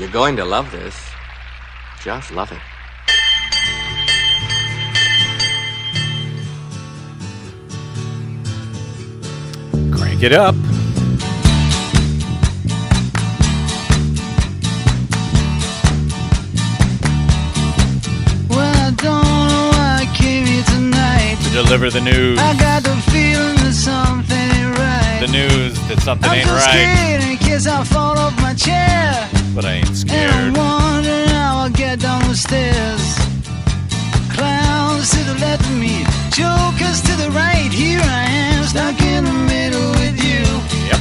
You're going to love this. Just love it. Crank it up. Well, I don't know why I came here tonight. To deliver the news. I got the feeling that something ain't right. The news that something I'm ain't so right. scared in case I fall off my chair. But I ain't scared. And I'm wondering how I'll get down the stairs. Clowns to the left of me, jokers to the right. Here I am, stuck in the middle with you. Yep.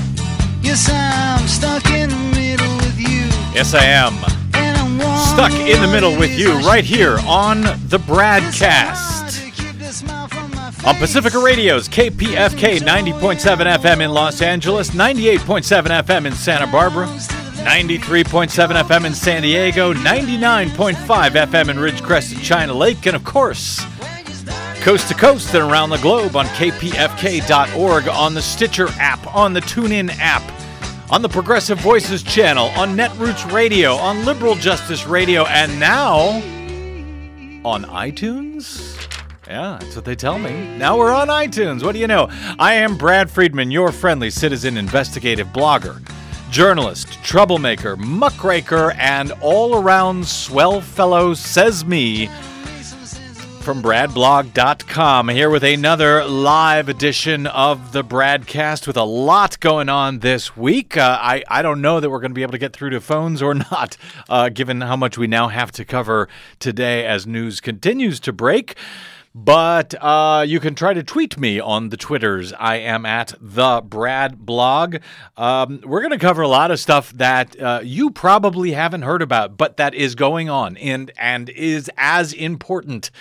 Yes, I'm stuck in the middle with you. Yes, I am. And I'm Stuck in the middle with you right here on the BradCast. to keep the smile from my On. Pacifica Radio's KPFK 90.7 FM in Los Angeles, 98.7 FM in Santa Barbara, 93.7 FM in San Diego, 99.5 FM in Ridgecrest and China Lake, and of course, coast to coast and around the globe on kpfk.org, on the Stitcher app, on the TuneIn app, on the Progressive Voices channel, on Netroots Radio, on Liberal Justice Radio, and now on iTunes? Yeah, that's what they tell me. Now we're on iTunes. What do you know? I am Brad Friedman, your friendly citizen investigative blogger, journalist, troublemaker, muckraker, and all around swell fellow, says me from bradblog.com here with another live edition of the BradCast with a lot going on this week. Uh, I, I don't know that we're going to be able to get through to phones or not, uh, given how much we now have to cover today as news continues to break. But uh, you can try to tweet me on the Twitters. I am at the Brad Blog. Um, we're going to cover a lot of stuff that uh, you probably haven't heard about, but that is going on and and is as important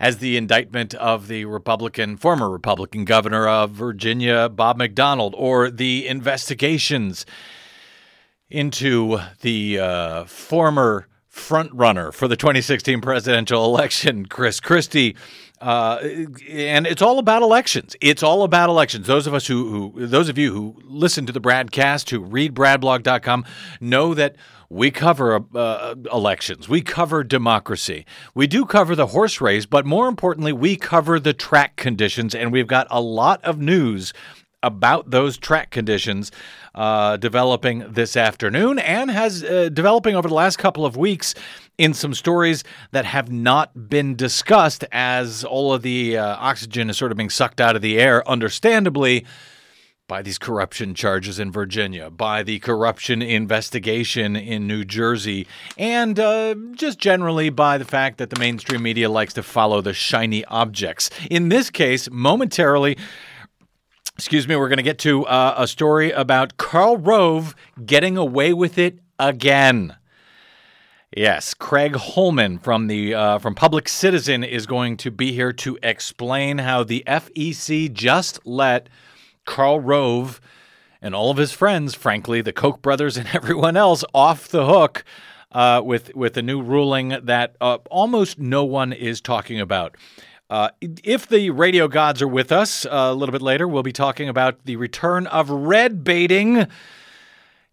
as the indictment of the Republican, former Republican governor of Virginia, Bob McDonnell, or the investigations into the uh, former frontrunner for the 2016 presidential election, Chris Christie. Uh, and it's all about elections. It's all about elections. Those of us who, who, those of you who listen to the BradCast, who read bradblog.com, know that we cover uh, elections. We cover democracy. We do cover the horse race, but more importantly, we cover the track conditions. And we've got a lot of news about those track conditions uh, developing this afternoon and has uh, developing over the last couple of weeks in some stories that have not been discussed as all of the uh, oxygen is sort of being sucked out of the air, understandably, by these corruption charges in Virginia, by the corruption investigation in New Jersey, and uh, just generally by the fact that the mainstream media likes to follow the shiny objects. In this case, momentarily, excuse me, we're going to get to uh, a story about Karl Rove getting away with it again. Yes, Craig Holman from the uh, from Public Citizen is going to be here to explain how the FEC just let Karl Rove and all of his friends, frankly, the Koch brothers and everyone else, off the hook uh, with with a new ruling that uh, almost no one is talking about. Uh, if the radio gods are with us uh, a little bit later, we'll be talking about the return of red baiting.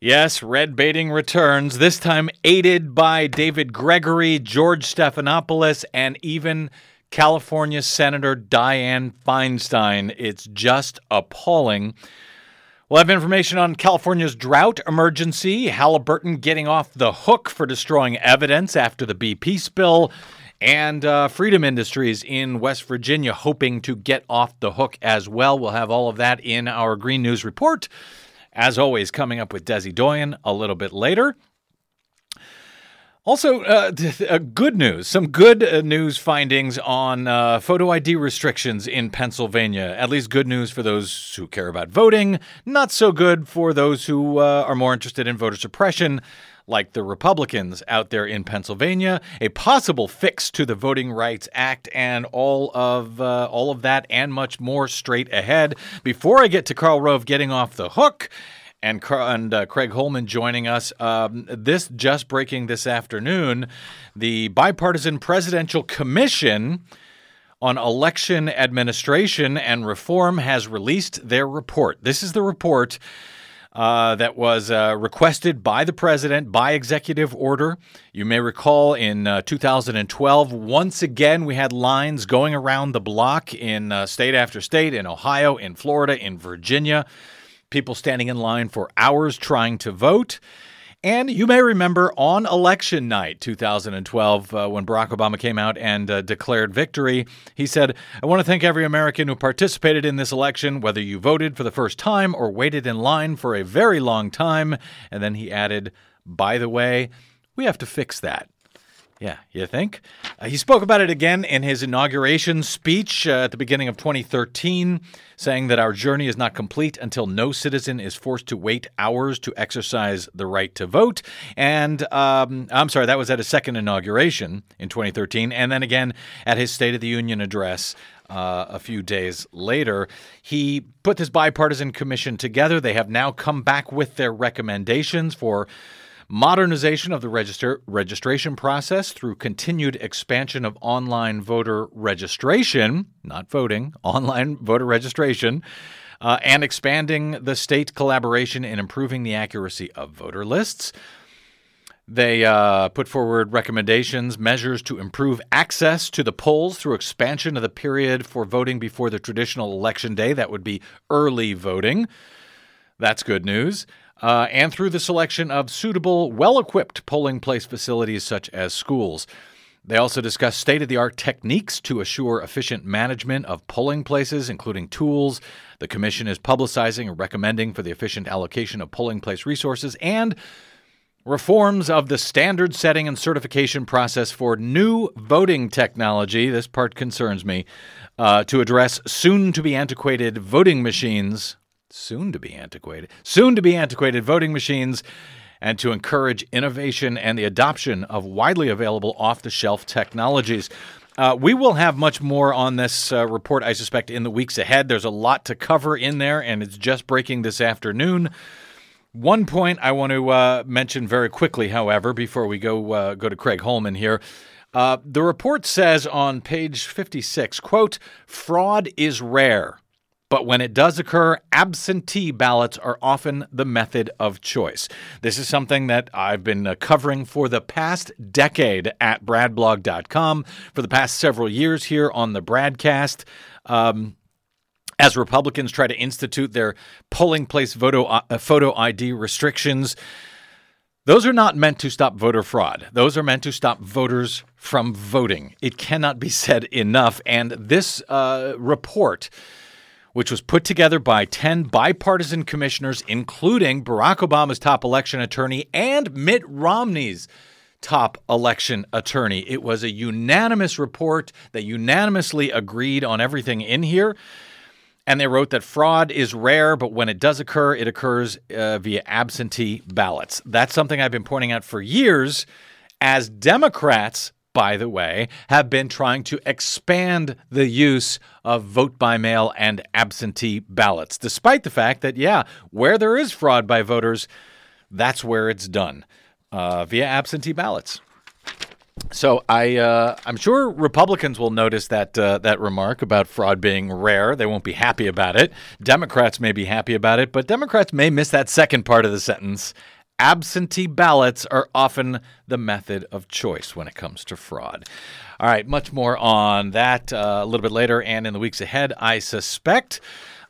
Yes, red baiting returns, this time aided by David Gregory, George Stephanopoulos, and even California Senator Dianne Feinstein. It's just appalling. We'll have information on California's drought emergency, Halliburton getting off the hook for destroying evidence after the BP spill, and uh, Freedom Industries in West Virginia hoping to get off the hook as well. We'll have all of that in our Green News report. As always, coming up with Desi Doyen a little bit later. Also, uh, uh, good news, some good uh, news findings on uh, photo ID restrictions in Pennsylvania. At least good news for those who care about voting, not so good for those who uh, are more interested in voter suppression, like the Republicans out there in Pennsylvania. A possible fix to the Voting Rights Act and all of uh, all of that and much more straight ahead. Before I get to Karl Rove getting off the hook and, and uh, Craig Holman joining us. Um, this just breaking this afternoon, the bipartisan presidential commission on election administration and reform has released their report. This is the report. Uh, that was uh, requested by the president by executive order. You may recall in uh, 2012, once again, we had lines going around the block in uh, state after state, in Ohio, in Florida, in Virginia, people standing in line for hours trying to vote. And you may remember on election night 2012, uh, when Barack Obama came out and uh, declared victory, he said, I want to thank every American who participated in this election, whether you voted for the first time or waited in line for a very long time. And then he added, by the way, we have to fix that. Yeah, you think? Uh, he spoke about it again in his inauguration speech uh, at the beginning of 2013, saying that our journey is not complete until no citizen is forced to wait hours to exercise the right to vote. And um, I'm sorry, that was at his second inauguration in 2013. And then again at his State of the Union address uh, a few days later. He put this bipartisan commission together. They have now come back with their recommendations for modernization of the register registration process through continued expansion of online voter registration, not voting, online voter registration, uh, and expanding the state collaboration in improving the accuracy of voter lists. They uh, put forward recommendations, measures to improve access to the polls through expansion of the period for voting before the traditional election day. That would be early voting. That's good news uh, and through the selection of suitable, well equipped polling place facilities such as schools. They also discuss state of the art techniques to assure efficient management of polling places, including tools the Commission is publicizing and recommending for the efficient allocation of polling place resources, and reforms of the standard setting and certification process for new voting technology. This part concerns me. Uh, to address soon to be antiquated voting machines soon to be antiquated, soon to be antiquated voting machines, and to encourage innovation and the adoption of widely available off the shelf technologies. Uh, we will have much more on this uh, report, I suspect, in the weeks ahead. There's a lot to cover in there, and it's just breaking this afternoon. One point I want to uh, mention very quickly, however, before we go uh, go to Craig Holman here. Uh, the report says on page 56, quote, fraud is rare. But when it does occur, absentee ballots are often the method of choice. This is something that I've been uh, covering for the past decade at bradblog.com, for the past several years here on the BradCast. Um, as Republicans try to institute their polling place photo, uh, photo ID restrictions, those are not meant to stop voter fraud. Those are meant to stop voters from voting. It cannot be said enough. And this uh, report which was put together by 10 bipartisan commissioners, including Barack Obama's top election attorney and Mitt Romney's top election attorney. It was a unanimous report that unanimously agreed on everything in here. And they wrote that fraud is rare, but when it does occur, it occurs uh, via absentee ballots. That's something I've been pointing out for years as Democrats by the way, have been trying to expand the use of vote by mail and absentee ballots, despite the fact that, yeah, where there is fraud by voters, that's where it's done uh, via absentee ballots. So I, uh, I'm sure Republicans will notice that uh, that remark about fraud being rare. They won't be happy about it. Democrats may be happy about it, but Democrats may miss that second part of the sentence absentee ballots are often the method of choice when it comes to fraud. All right, much more on that uh, a little bit later and in the weeks ahead, I suspect.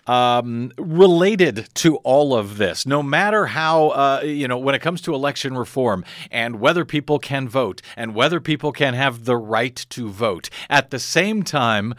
Um, related to all of this, no matter how, uh, you know, when it comes to election reform and whether people can vote and whether people can have the right to vote, at the same time,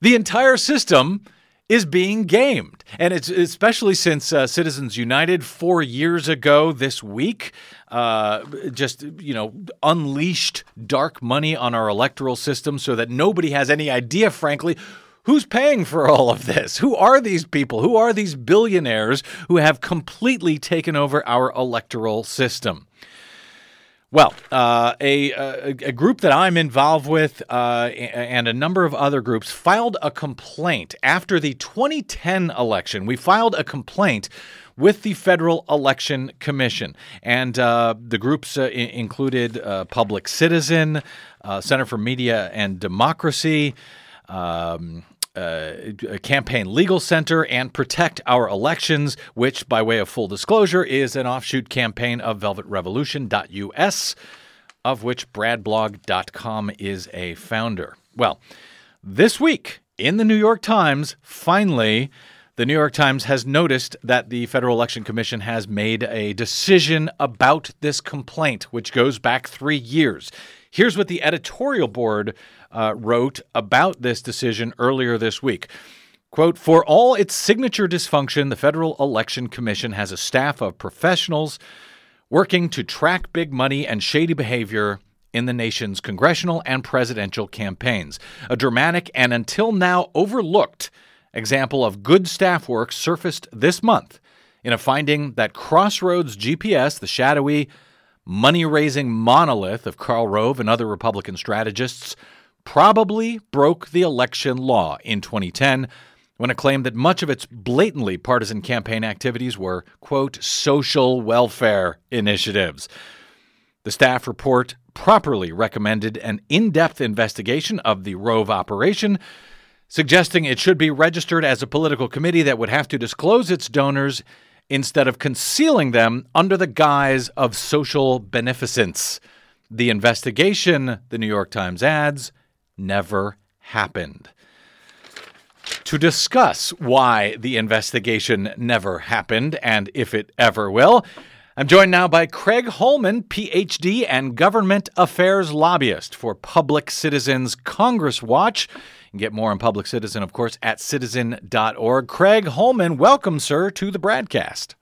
the entire system is being gamed. And it's especially since uh, Citizens United four years ago this week uh, just, you know, unleashed dark money on our electoral system so that nobody has any idea, frankly, Who's paying for all of this? Who are these people? Who are these billionaires who have completely taken over our electoral system? Well, uh, a, a, a, group that I'm involved with uh, and a number of other groups filed a complaint after the 2010 election. We filed a complaint with the Federal Election Commission. And uh, the groups uh, I- included uh, Public Citizen, uh, Center for Media and Democracy. Um, uh, Campaign Legal Center and Protect Our Elections, which, by way of full disclosure, is an offshoot campaign of velvetrevolution.us, of which bradblog.com is a founder. Well, this week in the New York Times, finally, the New York Times has noticed that the Federal Election Commission has made a decision about this complaint, which goes back three years. Here's what the editorial board uh, wrote about this decision earlier this week. Quote, for all its signature dysfunction, the Federal Election Commission has a staff of professionals working to track big money and shady behavior in the nation's congressional and presidential campaigns. A dramatic and until now overlooked example of good staff work surfaced this month in a finding that Crossroads GPS, the shadowy, money raising monolith of Karl Rove and other Republican strategists, probably broke the election law in 2010 when it claimed that much of its blatantly partisan campaign activities were, quote, social welfare initiatives. The staff report properly recommended an in depth investigation of the Rove operation suggesting it should be registered as a political committee that would have to disclose its donors instead of concealing them under the guise of social beneficence. The investigation, the New York Times adds, never happened. To discuss why the investigation never happened and if it ever will, I'm joined now by Craig Holman, PhD and government affairs lobbyist for Public Citizens Congress Watch get more on Public Citizen, of course, at citizen.org. Craig Holman, welcome, sir, to the BradCast.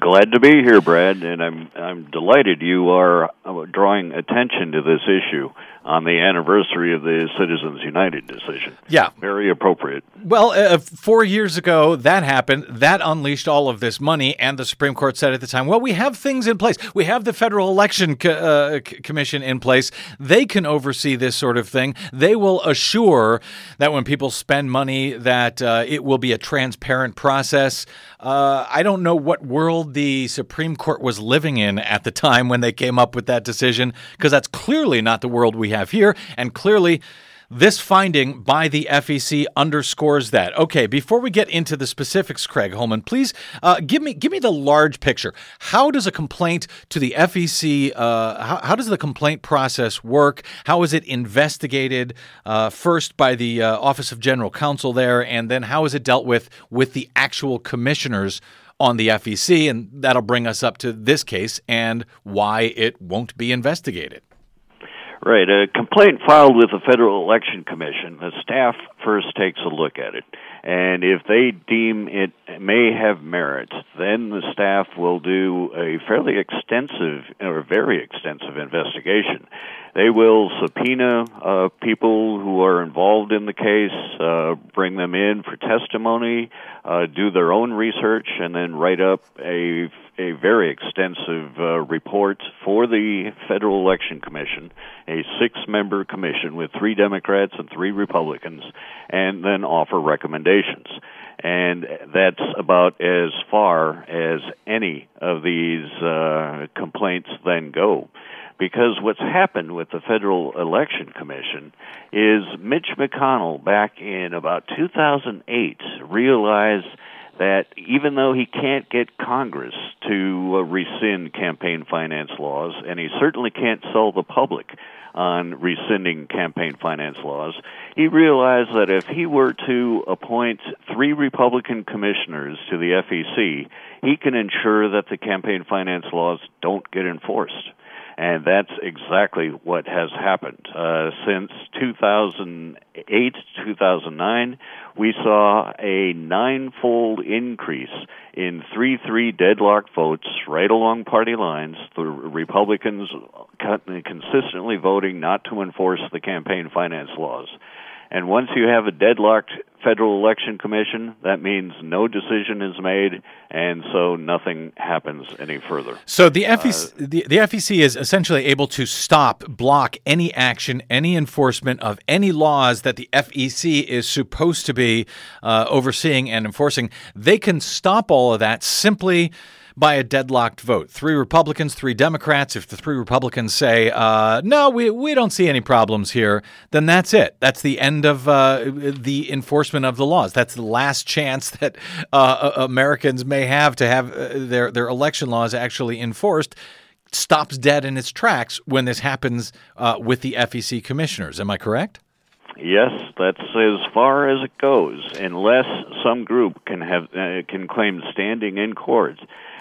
Glad to be here, Brad, and I'm I'm delighted you are uh, drawing attention to this issue on the anniversary of the Citizens United decision. Yeah. Very appropriate. Well, uh, four years ago, that happened. That unleashed all of this money, and the Supreme Court said at the time, well, we have things in place. We have the Federal Election Co- uh, Commission in place. They can oversee this sort of thing. They will assure that when people spend money, that uh, it will be a transparent process. Uh, I don't know what world the Supreme Court was living in at the time when they came up with that decision, because that's clearly not the world we have here. And clearly, this finding by the FEC underscores that. Okay, before we get into the specifics, Craig Holman, please uh, give me give me the large picture. How does a complaint to the FEC? Uh, how, how, does the complaint process work? How is it investigated uh, first by the uh, Office of General Counsel there, and then how is it dealt with with the actual commissioners? On the FEC, and that'll bring us up to this case and why it won't be investigated. Right. A complaint filed with the Federal Election Commission, the staff first takes a look at it. And if they deem it may have merit, then the staff will do a fairly extensive or very extensive investigation. They will subpoena uh, people who are involved in the case, uh, bring them in for testimony, uh, do their own research, and then write up a a very extensive uh, report for the Federal Election Commission, a six member commission with three Democrats and three Republicans, and then offer recommendations. And that's about as far as any of these uh, complaints then go. Because what's happened with the Federal Election Commission is Mitch McConnell back in about 2008 realized that even though he can't get Congress to uh, rescind campaign finance laws, and he certainly can't sell the public on rescinding campaign finance laws, he realized that if he were to appoint three Republican commissioners to the FEC, he can ensure that the campaign finance laws don't get enforced. And that's exactly what has happened. Uh, since 2008, 2009, we saw a ninefold increase in 3 3 deadlocked votes right along party lines. The Republicans consistently voting not to enforce the campaign finance laws. And once you have a deadlocked Federal Election Commission, that means no decision is made, and so nothing happens any further. So the FEC, uh, the, the FEC is essentially able to stop, block any action, any enforcement of any laws that the FEC is supposed to be uh, overseeing and enforcing. They can stop all of that simply by a deadlocked vote. Three Republicans, three Democrats. If the three Republicans say, uh, no, we, we don't see any problems here, then that's it. That's the end of uh, the enforcement of the laws. That's the last chance that uh, Americans may have to have uh, their, their election laws actually enforced. Stops dead in its tracks when this happens uh, with the FEC commissioners. Am I correct? Yes, that's as far as it goes, unless some group can have uh, can claim standing in courts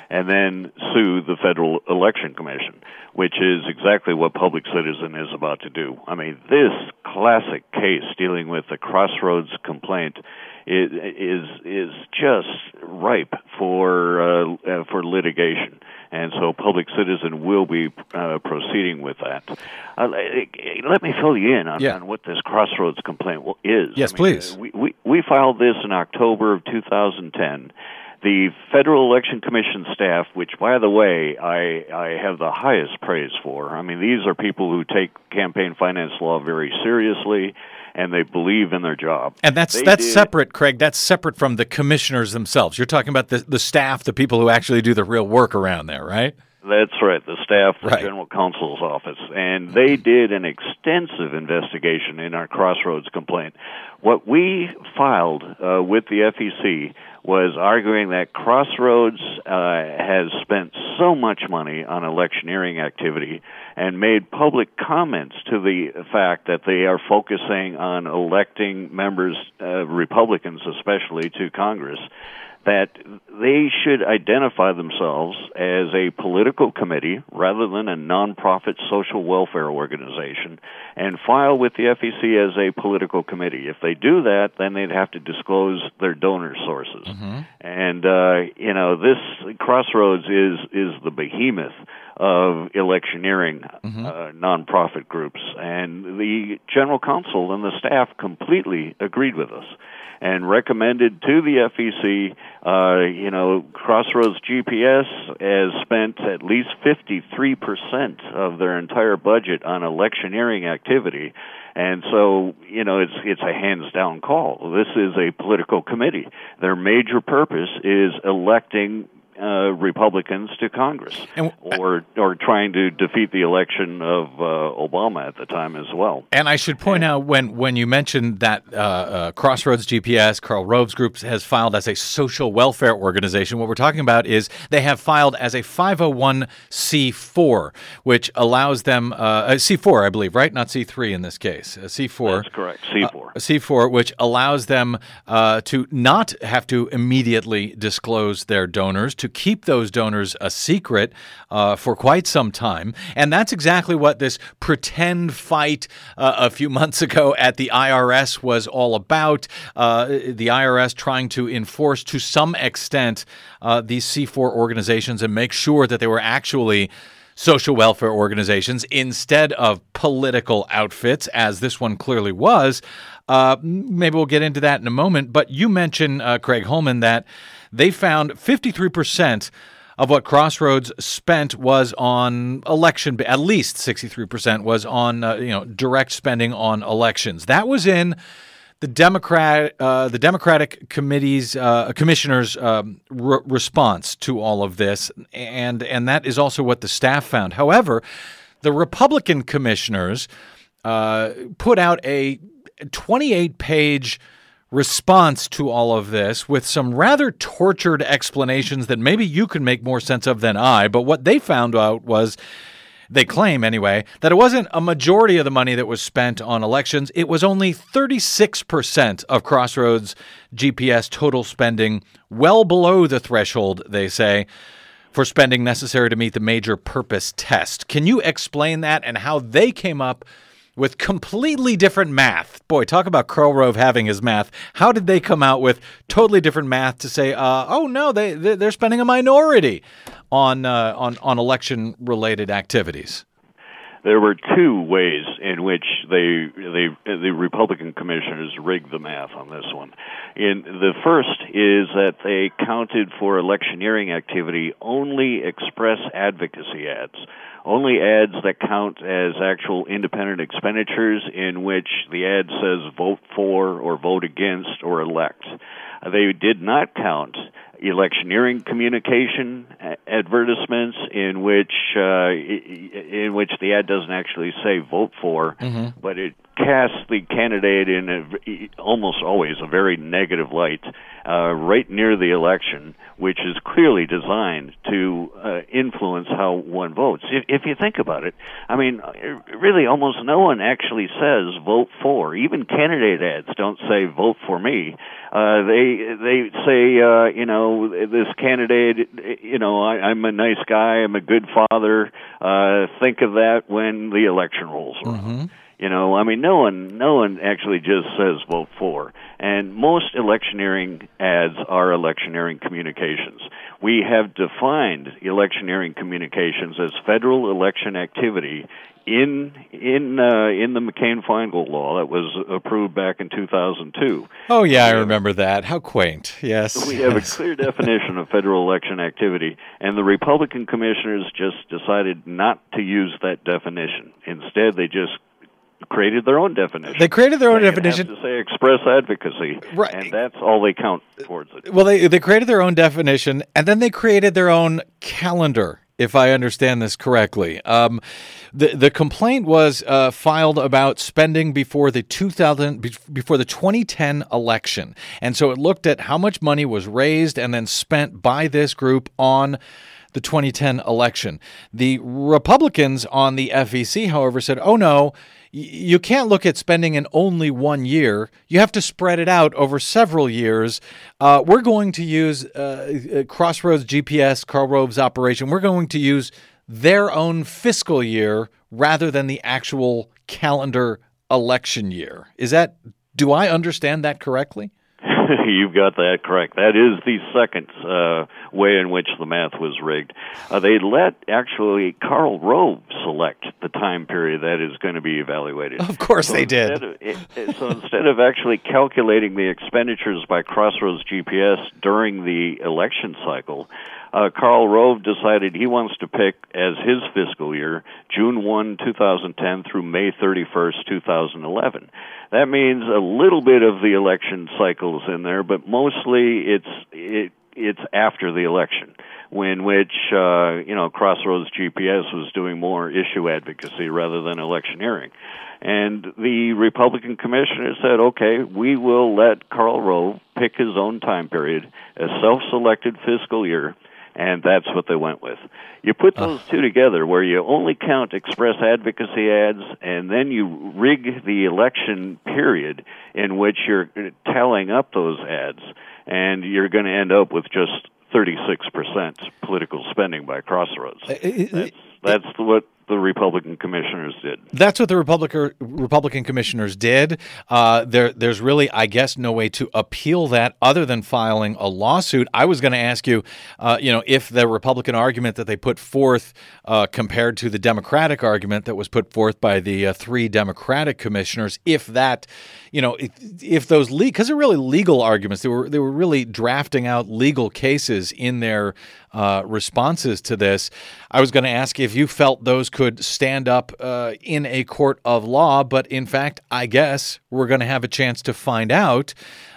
and then sue the Federal Election Commission, which is exactly what Public Citizen is about to do. I mean, this classic case dealing with the Crossroads complaint is is, is just ripe for uh, uh, for litigation and so Public Citizen will be uh, proceeding with that. Uh, let me fill you in on, yeah. on what this Crossroads complaint is. Yes, I mean, please. We, we, we filed this in October of 2010 the Federal Election Commission staff, which, by the way, I, I have the highest praise for. I mean, these are people who take campaign finance law very seriously and they believe in their job. And that's they that's did, separate, Craig. That's separate from the commissioners themselves. You're talking about the the staff, the people who actually do the real work around there, right? That's right, the staff, the right. general counsel's office. And they did an extensive investigation in our Crossroads complaint. What we filed uh, with the FEC was arguing that Crossroads uh, has spent so much money on electioneering activity and made public comments to the fact that they are focusing on electing members, uh, Republicans especially, to Congress that they should identify themselves as a political committee rather than a nonprofit social welfare organization and file with the FEC as a political committee. If they do that, then they'd have to disclose their donor sources. Mm-hmm. And uh, you know, this Crossroads is is the behemoth of electioneering mm-hmm. uh, nonprofit groups, and the general counsel and the staff completely agreed with us and recommended to the FEC. Uh, you know, Crossroads GPS has spent at least 53% of their entire budget on electioneering activity. And so, you know, it's it's a hands down call. This is a political committee. Their major purpose is electing uh, Republicans to Congress, and, or or trying to defeat the election of uh, Obama at the time as well. And I should point out when when you mentioned that uh, uh Crossroads GPS, Karl Rove's group has filed as a social welfare organization. What we're talking about is they have filed as a 501c4, which allows them uh, C4, I believe, right? Not C3 in this case. C4. That's correct. C4. C4, which allows them to not have to immediately disclose their donors to keep those donors a secret uh, for quite some time. And that's exactly what this pretend fight uh, a few months ago at the IRS was all about. Uh, the IRS trying to enforce to some extent uh, these C4 organizations and make sure that they were actually social welfare organizations instead of political outfits, as this one clearly was. Uh, maybe we'll get into that in a moment. But you mentioned, uh, Craig Holman, that they found 53% of what Crossroads spent was on election. At least 63% was on uh, you know direct spending on elections. That was in the Democrat uh, the Democratic committee's uh, commissioner's um, re- response to all of this, and and that is also what the staff found. However, the Republican commissioners uh, put out a 28 page response to all of this with some rather tortured explanations that maybe you can make more sense of than I. But what they found out was they claim anyway, that it wasn't a majority of the money that was spent on elections. It was only 36% of Crossroads GPS total spending, well below the threshold, they say, for spending necessary to meet the major purpose test. Can you explain that and how they came up with completely different math. Boy, talk about Karl Rove having his math. How did they come out with totally different math to say, uh, oh no, they they're spending a minority on uh, on on election related activities? There were two ways in which they, they the Republican commissioners rigged the math on this one. In the first is that they counted for electioneering activity only express advocacy ads only ads that count as actual independent expenditures in which the ad says vote for or vote against or elect. They did not count electioneering communication advertisements in which uh, in which the ad doesn't actually say vote for, mm-hmm. but it casts the candidate in a, almost always a very negative light uh, right near the election, which is clearly designed to uh, influence how one votes. If, if you think about it, I mean, really, almost no one actually says vote for. Even candidate ads don't say vote for me. Uh, they they say, uh, you know, this candidate, you know, I, I'm a nice guy, I'm a good father. Uh, think of that when the election rolls around. Mm-hmm. You know, I mean, no one, no one actually just says vote for. And most electioneering ads are electioneering communications. We have defined electioneering communications as federal election activity in in uh, in the McCain-Feingold law that was approved back in 2002. Oh yeah, I remember that. How quaint. Yes. We have a clear definition of federal election activity, and the Republican commissioners just decided not to use that definition. Instead, they just created their own definition. They created their own they definition. to say express advocacy, right? And that's all they count towards it. Well, they they created their own definition, and then they created their own calendar. If I understand this correctly, um, the the complaint was uh, filed about spending before the 2000 before the 2010 election, and so it looked at how much money was raised and then spent by this group on the 2010 election. The Republicans on the FEC, however, said, "Oh no." You can't look at spending in only one year. You have to spread it out over several years. Uh, we're going to use uh, uh Crossroads GPS, Karl Rove's operation. We're going to use their own fiscal year rather than the actual calendar election year. Is that? Do I understand that correctly? You've got that correct. That is the second uh, way in which the math was rigged. Uh, they let actually Karl Rove select the time period that is going to be evaluated. Of course, so they did. Of, so instead of actually calculating the expenditures by Crossroads GPS during the election cycle, uh, Karl Rove decided he wants to pick as his fiscal year June 1, 2010 through May 31st, 2011. That means a little bit of the election cycles in there, but mostly it's it, it's after the election, when which uh, you know Crossroads GPS was doing more issue advocacy rather than electioneering. And the Republican commissioner said, okay, we will let Karl Rove pick his own time period, a self selected fiscal year, and that's what they went with. You put those two together, where you only count express advocacy ads, and then you rig the election period in which you're tallying up those ads, and you're going to end up with just 36% political spending by Crossroads. That's, that's what the Republican commissioners did. That's what the Republican Republican commissioners did. Uh, there, there's really, I guess, no way to appeal that other than filing a lawsuit. I was going to ask you, uh, you know, if the Republican argument that they put forth uh, compared to the Democratic argument that was put forth by the uh, three Democratic commissioners, if that, you know, if, if those legal, because they're really legal arguments, they were they were really drafting out legal cases in their uh, responses to this. I was going to ask if you felt those could stand up uh, in a court of law, but in fact, I guess we're going to have a chance to find out.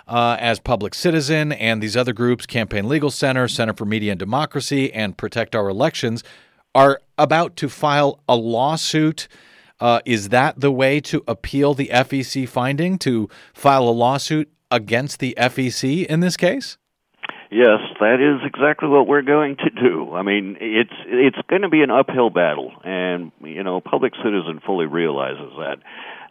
Uh, as Public Citizen and these other groups, Campaign Legal Center, Center for Media and Democracy, and Protect Our Elections, are about to file a lawsuit. Uh, is that the way to appeal the FEC finding? To file a lawsuit against the FEC in this case? Yes, that is exactly what we're going to do. I mean, it's it's going to be an uphill battle, and you know, public citizen fully realizes that.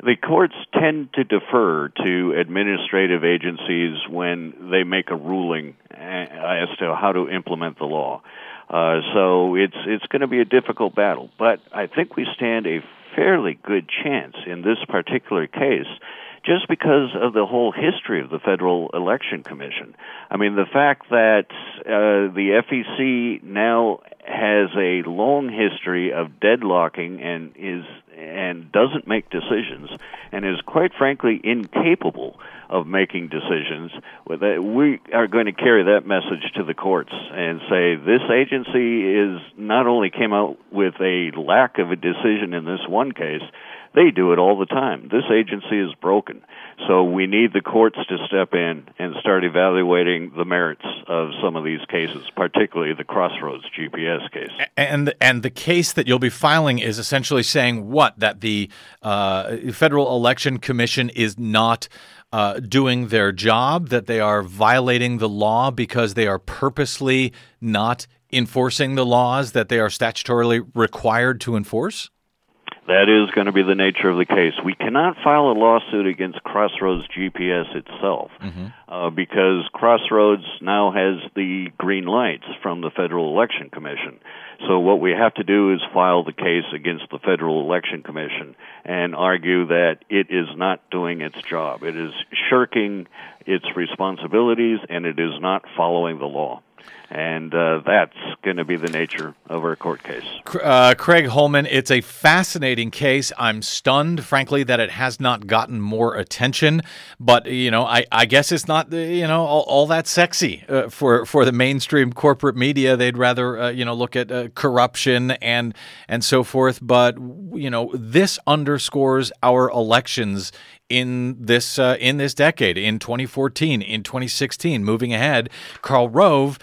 The courts tend to defer to administrative agencies when they make a ruling as to how to implement the law. Uh, so it's it's going to be a difficult battle, but I think we stand a fairly good chance in this particular case just because of the whole history of the Federal Election Commission. I mean, the fact that uh, the FEC now has a long history of deadlocking and is and doesn't make decisions and is quite frankly incapable of making decisions we are going to carry that message to the courts and say this agency is not only came out with a lack of a decision in this one case they do it all the time. This agency is broken. So we need the courts to step in and start evaluating the merits of some of these cases, particularly the Crossroads GPS case. And and the case that you'll be filing is essentially saying what that the uh, Federal Election Commission is not. Uh, doing their job, that they are violating the law because they are purposely not enforcing the laws that they are statutorily required to enforce? That is going to be the nature of the case. We cannot file a lawsuit against Crossroads GPS itself mm-hmm. uh, because Crossroads now has the green lights from the Federal Election Commission. So what we have to do is file the case against the Federal Election Commission and argue that it is not doing its job. It is shirking its responsibilities and it is not following the law and uh, that's going to be the nature of our court case. Uh, Craig Holman, it's a fascinating case. I'm stunned, frankly, that it has not gotten more attention. But you know, I, I guess it's not you know all, all that sexy uh, for for the mainstream corporate media. They'd rather uh, you know look at uh, corruption and and so forth. But you know, this underscores our elections in this uh, in this decade, in 2014, in 2016, moving ahead. Karl Rove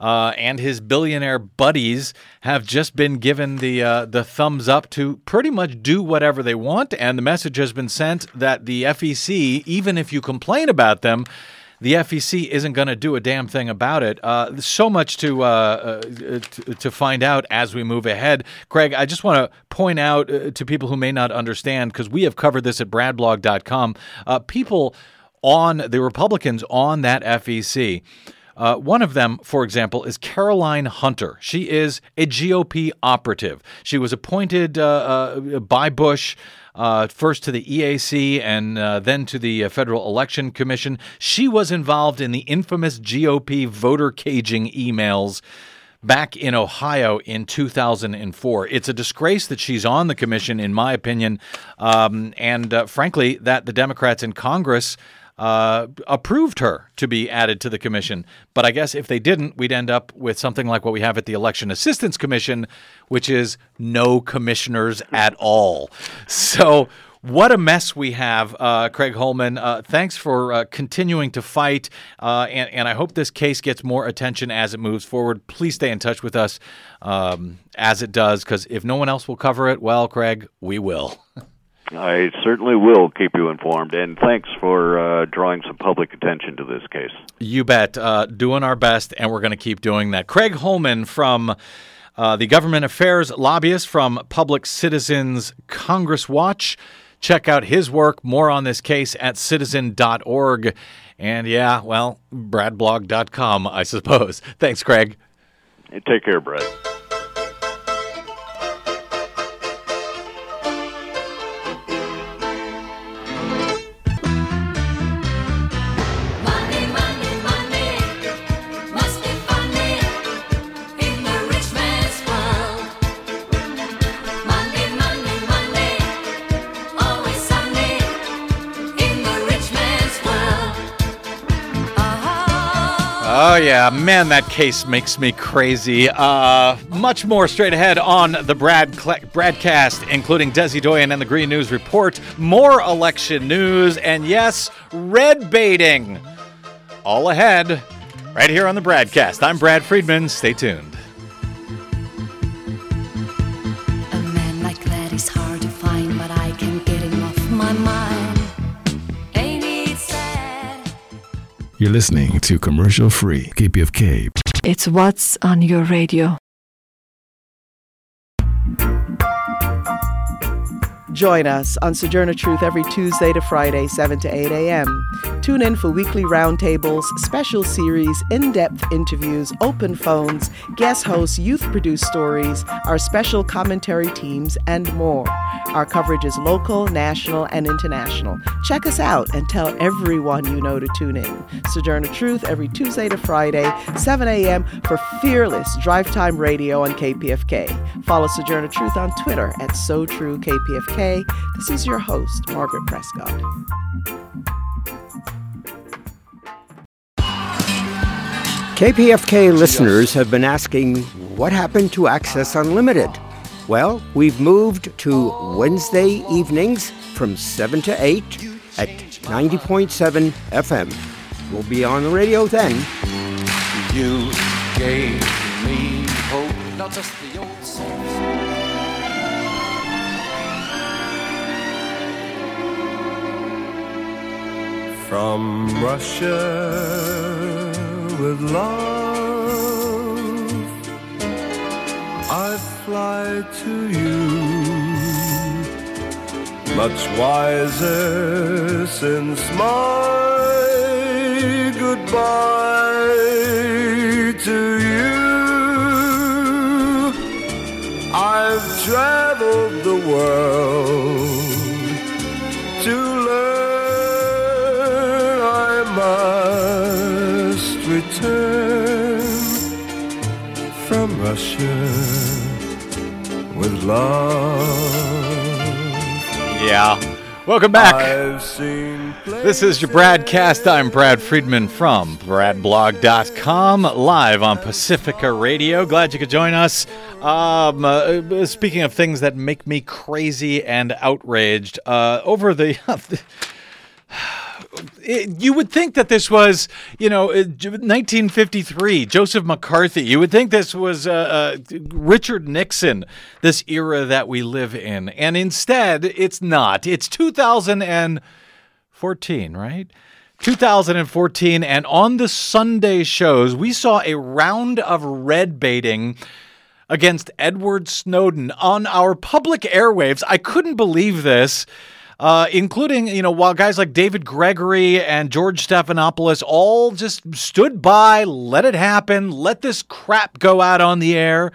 uh, and his billionaire buddies have just been given the uh, the thumbs up to pretty much do whatever they want, and the message has been sent that the FEC, even if you complain about them, the FEC isn't going to do a damn thing about it. Uh, so much to, uh, uh, to, to find out as we move ahead. Craig, I just want to point out uh, to people who may not understand because we have covered this at bradblog.com. Uh, people on the Republicans on that FEC uh, one of them, for example, is Caroline Hunter. She is a GOP operative. She was appointed uh, uh, by Bush. Uh, first to the EAC and uh, then to the uh, Federal Election Commission. She was involved in the infamous GOP voter caging emails back in Ohio in 2004. It's a disgrace that she's on the commission, in my opinion, um, and frankly, that the Democrats in Congress uh, approved her to be added to the commission. But I guess if they didn't, we'd end up with something like what we have at the Election Assistance Commission, which is no commissioners at all. So, what a mess we have, uh, Craig Holman. Uh, thanks for uh, continuing to fight, uh, and, and, I hope this case gets more attention as it moves forward. Please stay in touch with us um, as it does, because if no one else will cover it, well, Craig, we will. I certainly will keep you informed, and thanks for uh, drawing some public attention to this case. You bet. Uh, doing our best, and we're going to keep doing that. Craig Holman from uh, the Government Affairs Lobbyist from Public Citizens Congress Watch. Check out his work. More on this case at citizen.org. And yeah, well, bradblog.com, I suppose. Thanks, Craig. Hey, take care, Brad. Yeah. Man, that case makes me crazy. Uh, much more straight ahead on the Brad Cl- Bradcast, including Desi Doyen and the Green News Report, more election news, and yes, red baiting. All ahead, right here on the Bradcast. I'm Brad Friedman. Stay tuned. You're listening to commercial free KPFK. It's what's on your radio. Join us on Sojourner Truth every Tuesday to Friday, 7 to 8 a.m. Tune in for weekly roundtables, special series, in depth interviews, open phones, guest hosts, youth produced stories, our special commentary teams, and more. Our coverage is local, national, and international. Check us out and tell everyone you know to tune in. Sojourner Truth every Tuesday to Friday, 7 a.m. for fearless drive time radio on KPFK. Follow Sojourner Truth on Twitter at SoTrueKPFK this is your host, Margaret Prescott. KPFK listeners have been asking what happened to Access Unlimited? Well, we've moved to Wednesday evenings from 7 to 8 at 90.7 FM. We'll be on the radio then. You gave me hope, not just the old songs. From Russia with love, I fly to you. Much wiser since my goodbye to you. I've traveled the world return from Russia with love. Yeah. Welcome back. This is your BradCast. I'm Brad Friedman from BradBlog.com, live on Pacifica Radio. Glad you could join us. Um, uh, speaking of things that make me crazy and outraged, uh, over the. It, you would think that this was, you know, uh, 1953, Joseph McCarthy. You would think this was uh, uh, Richard Nixon, this era that we live in. And instead, it's not. It's 2014, right? 2014. And on the Sunday shows, we saw a round of red baiting against Edward Snowden on our public airwaves. I couldn't believe this uh, including, you know, while guys like David Gregory and George Stephanopoulos all just stood by, let it happen, let this crap go out on the air.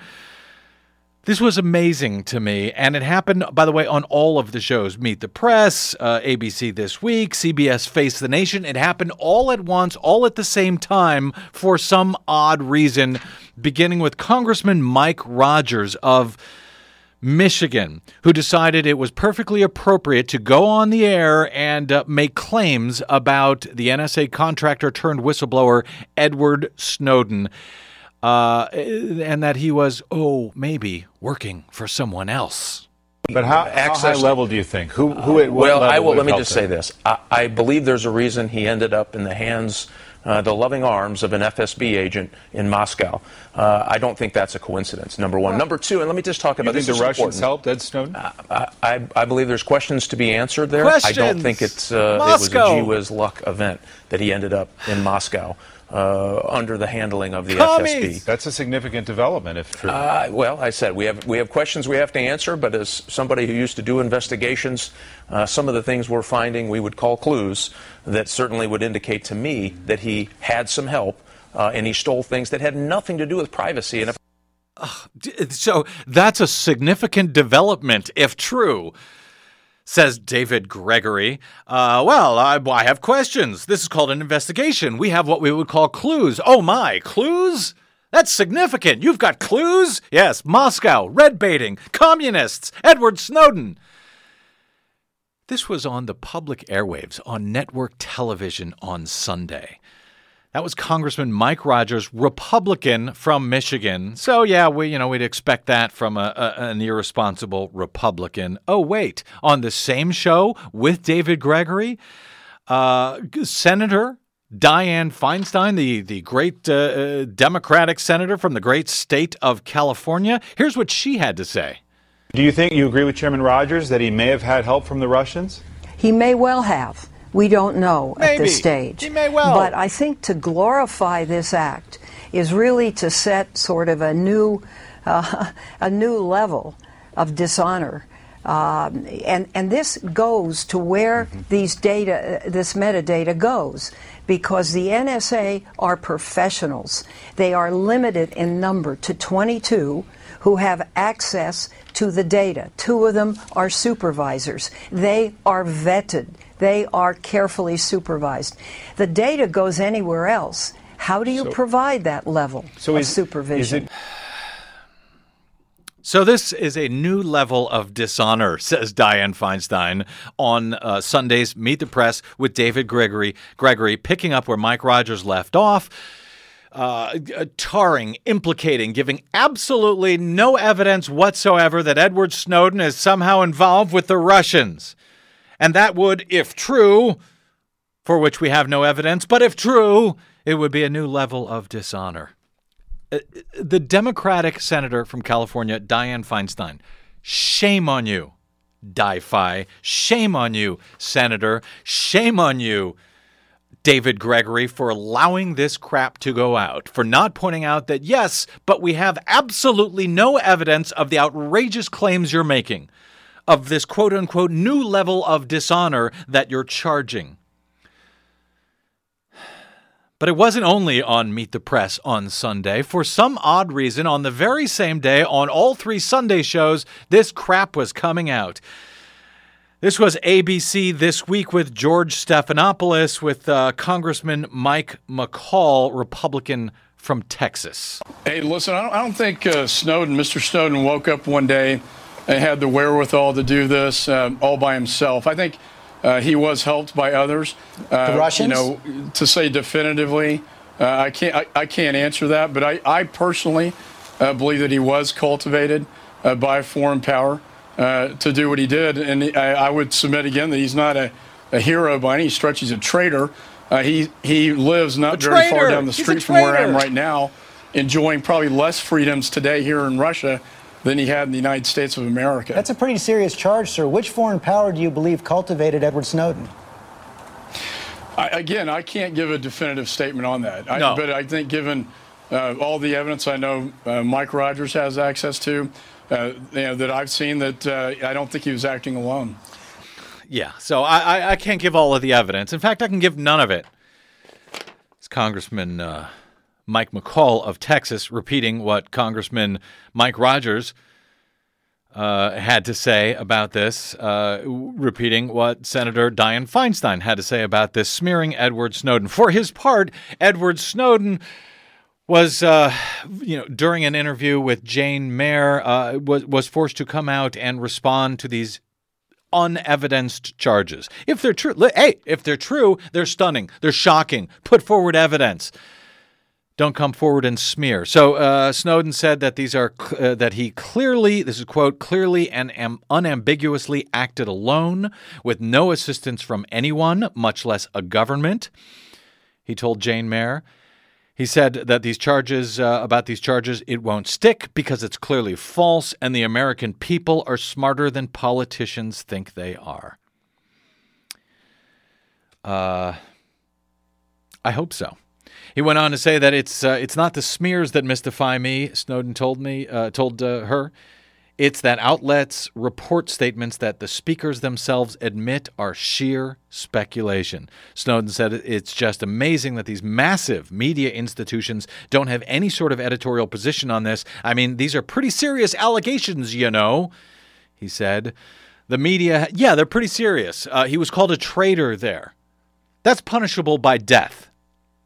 This was amazing to me, and it happened, by the way, on all of the shows Meet the Press, uh, ABC This Week, CBS Face the Nation. It happened all at once, all at the same time, for some odd reason, beginning with Congressman Mike Rogers of Michigan, who decided it was perfectly appropriate to go on the air and uh, make claims about the NSA contractor turned whistleblower Edward Snowden, uh, and that he was, oh, maybe working for someone else. But how, how high level do you think? Who, who at what well, level I will. Let me just them? say this. I, I believe there's a reason he ended up in the hands, uh, the loving arms of an FSB agent in Moscow. Uh, I don't think that's a coincidence. Number one. Number two, and let me just talk You about think this. the Russians important. helped Ed Snowden? I, I, I believe there's questions to be answered there. I don't think it's uh, it was a gee whiz luck event that he ended up in Moscow uh, under the handling of the Commies! FSB. That's a significant development, if true. Uh, well, I said we have we have questions we have to answer, but as somebody who used to do investigations, uh, some of the things we're finding we would call clues that certainly would indicate to me that he had some help uh, and he stole things that had nothing to do with privacy. And if So that's a significant development, if true. Says David Gregory. Uh, well, I, I have questions. This is called an investigation. We have what we would call clues. Oh my, clues? That's significant. You've got clues? Yes, Moscow, red baiting, communists, Edward Snowden. This was on the public airwaves on network television on Sunday. That was Congressman Mike Rogers, Republican from Michigan. So yeah, we you know we'd expect that from a, a, an irresponsible Republican. Oh wait, on the same show with David Gregory, uh, Senator Dianne Feinstein, the the great uh, uh, Democratic senator from the great state of California. Here's what she had to say. Do you think you agree with Chairman Rogers that he may have had help from the Russians? He may well have. We don't know at this stage. He may well. But I think to glorify this act is really to set sort of a new, uh, a new level of dishonor. Um, and and this goes to where these data, uh, this metadata goes, because the NSA are professionals. They are limited in number to 22 who have access to the data. Two of them are supervisors. They are vetted. They are carefully supervised. The data goes anywhere else. How do you So- provide that level So of is, supervision? is it So this is a new level of dishonor, says Dianne Feinstein on uh, Sunday's Meet the Press with David Gregory. Gregory picking up where Mike Rogers left off. Uh, uh, tarring, implicating, giving absolutely no evidence whatsoever that Edward Snowden is somehow involved with the Russians. And that would, if true, for which we have no evidence, but if true, it would be a new level of dishonor. Uh, The Democratic senator from California, Dianne Feinstein, shame on you, Di-Fi. Shame on you, Senator. Shame on you, David Gregory, for allowing this crap to go out, for not pointing out that, yes, but we have absolutely no evidence of the outrageous claims you're making, of this quote unquote new level of dishonor that you're charging. But it wasn't only on Meet the Press on Sunday. For some odd reason, on the very same day, on all three Sunday shows, this crap was coming out. This was ABC This Week with George Stephanopoulos, with uh, Congressman Mike McCaul, Republican from Texas. Hey, listen, I don't, I don't think uh, Snowden, Mr. Snowden, woke up one day had the wherewithal to do this uh, all by himself. I think uh, he was helped by others. Uh, The Russians? You know, to say definitively, uh, I can't. I, I can't answer that. But I, I personally uh, believe that he was cultivated uh, by foreign power uh, to do what he did. And I, I would submit again that he's not a, a hero by any stretch. He's a traitor. Uh, he he lives not very far down the street from where I am right now, enjoying probably less freedoms today here in Russia than he had in the United States of America. That's a pretty serious charge, sir. Which foreign power do you believe cultivated Edward Snowden? I, again, I can't give a definitive statement on that. I, No. But I think, given uh, all the evidence I know uh, Mike Rogers has access to, uh, you know, that I've seen, that uh, I don't think he was acting alone. Yeah, so I, I, I can't give all of the evidence. In fact, I can give none of it. It's Congressman uh, Mike McCaul of Texas repeating what Congressman Mike Rogers uh, had to say about this, uh, repeating what Senator Dianne Feinstein had to say about this, smearing Edward Snowden. For his part, Edward Snowden was, uh, you know, during an interview with Jane Mayer, uh, was was forced to come out and respond to these unevidenced charges. If they're true, hey, if they're true, they're stunning, they're shocking. Put forward evidence. Don't come forward and smear. So uh, Snowden said that these are uh, that he clearly, this is quote, clearly and am- unambiguously acted alone with no assistance from anyone, much less a government. He told Jane Mayer. He said that these charges, uh, about these charges, it won't stick because it's clearly false, and the American people are smarter than politicians think they are. Uh, I hope so. He went on to say that it's uh, it's not the smears that mystify me. Snowden told me uh, told uh, her, it's that outlets report statements that the speakers themselves admit are sheer speculation. Snowden said it's just amazing that these massive media institutions don't have any sort of editorial position on this. I mean, these are pretty serious allegations, you know. He said, the media, yeah, they're pretty serious. Uh, he was called a traitor there. That's punishable by death.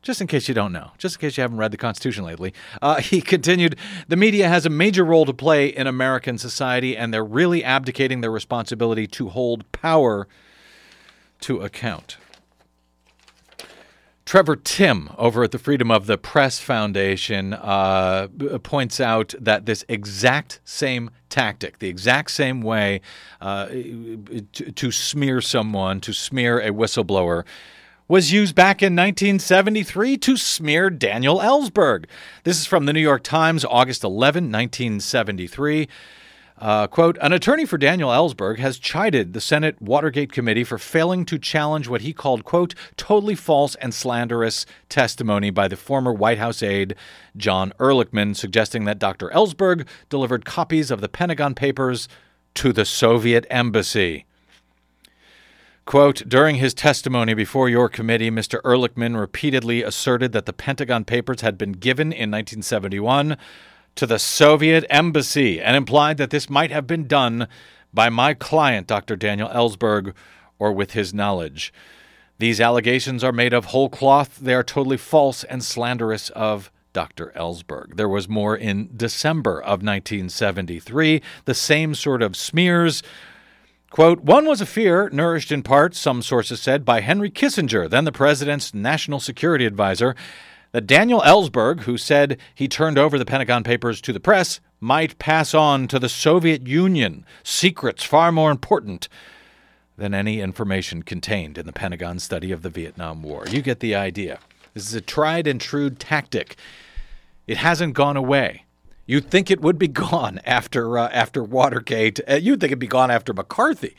Just in case you don't know, just in case you haven't read the Constitution lately, uh, he continued The media has a major role to play in American society, and they're really abdicating their responsibility to hold power to account. Trevor Timm over at the Freedom of the Press Foundation uh, points out that this exact same tactic, the exact same way uh, to, to smear someone, to smear a whistleblower, was used back in 1973 to smear Daniel Ellsberg. This is from the New York Times, August 11, 1973. Uh, quote, an attorney for Daniel Ellsberg has chided the Senate Watergate Committee for failing to challenge what he called, quote, totally false and slanderous testimony by the former White House aide, John Ehrlichman, suggesting that Dr. Ellsberg delivered copies of the Pentagon Papers to the Soviet embassy. Quote, during his testimony before your committee, Mr. Ehrlichman repeatedly asserted that the Pentagon Papers had been given in 1971 to the Soviet embassy and implied that this might have been done by my client, Dr. Daniel Ellsberg, or with his knowledge. These allegations are made of whole cloth. They are totally false and slanderous of Dr. Ellsberg. There was more in December of 1973, the same sort of smears. Quote, one was a fear, nourished in part, some sources said, by Henry Kissinger, then the president's national security advisor, that Daniel Ellsberg, who said he turned over the Pentagon Papers to the press, might pass on to the Soviet Union secrets far more important than any information contained in the Pentagon study of the Vietnam War. You get the idea. This is a tried and true tactic. It hasn't gone away. You'd think it would be gone after uh, after Watergate. Uh, you'd think it'd be gone after McCarthy.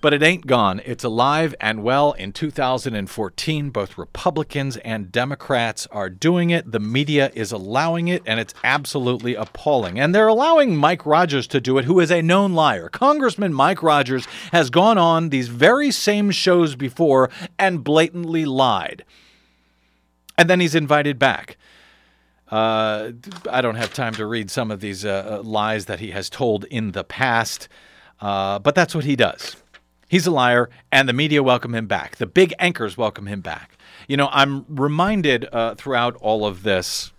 But it ain't gone. It's alive and well in 2014. Both Republicans and Democrats are doing it. The media is allowing it, and it's absolutely appalling. And they're allowing Mike Rogers to do it, who is a known liar. Congressman Mike Rogers has gone on these very same shows before and blatantly lied. And then he's invited back. Uh, I don't have time to read some of these uh, lies that he has told in the past, uh, but that's what he does. He's a liar, and the media welcome him back. The big anchors welcome him back. You know, I'm reminded uh, throughout all of this.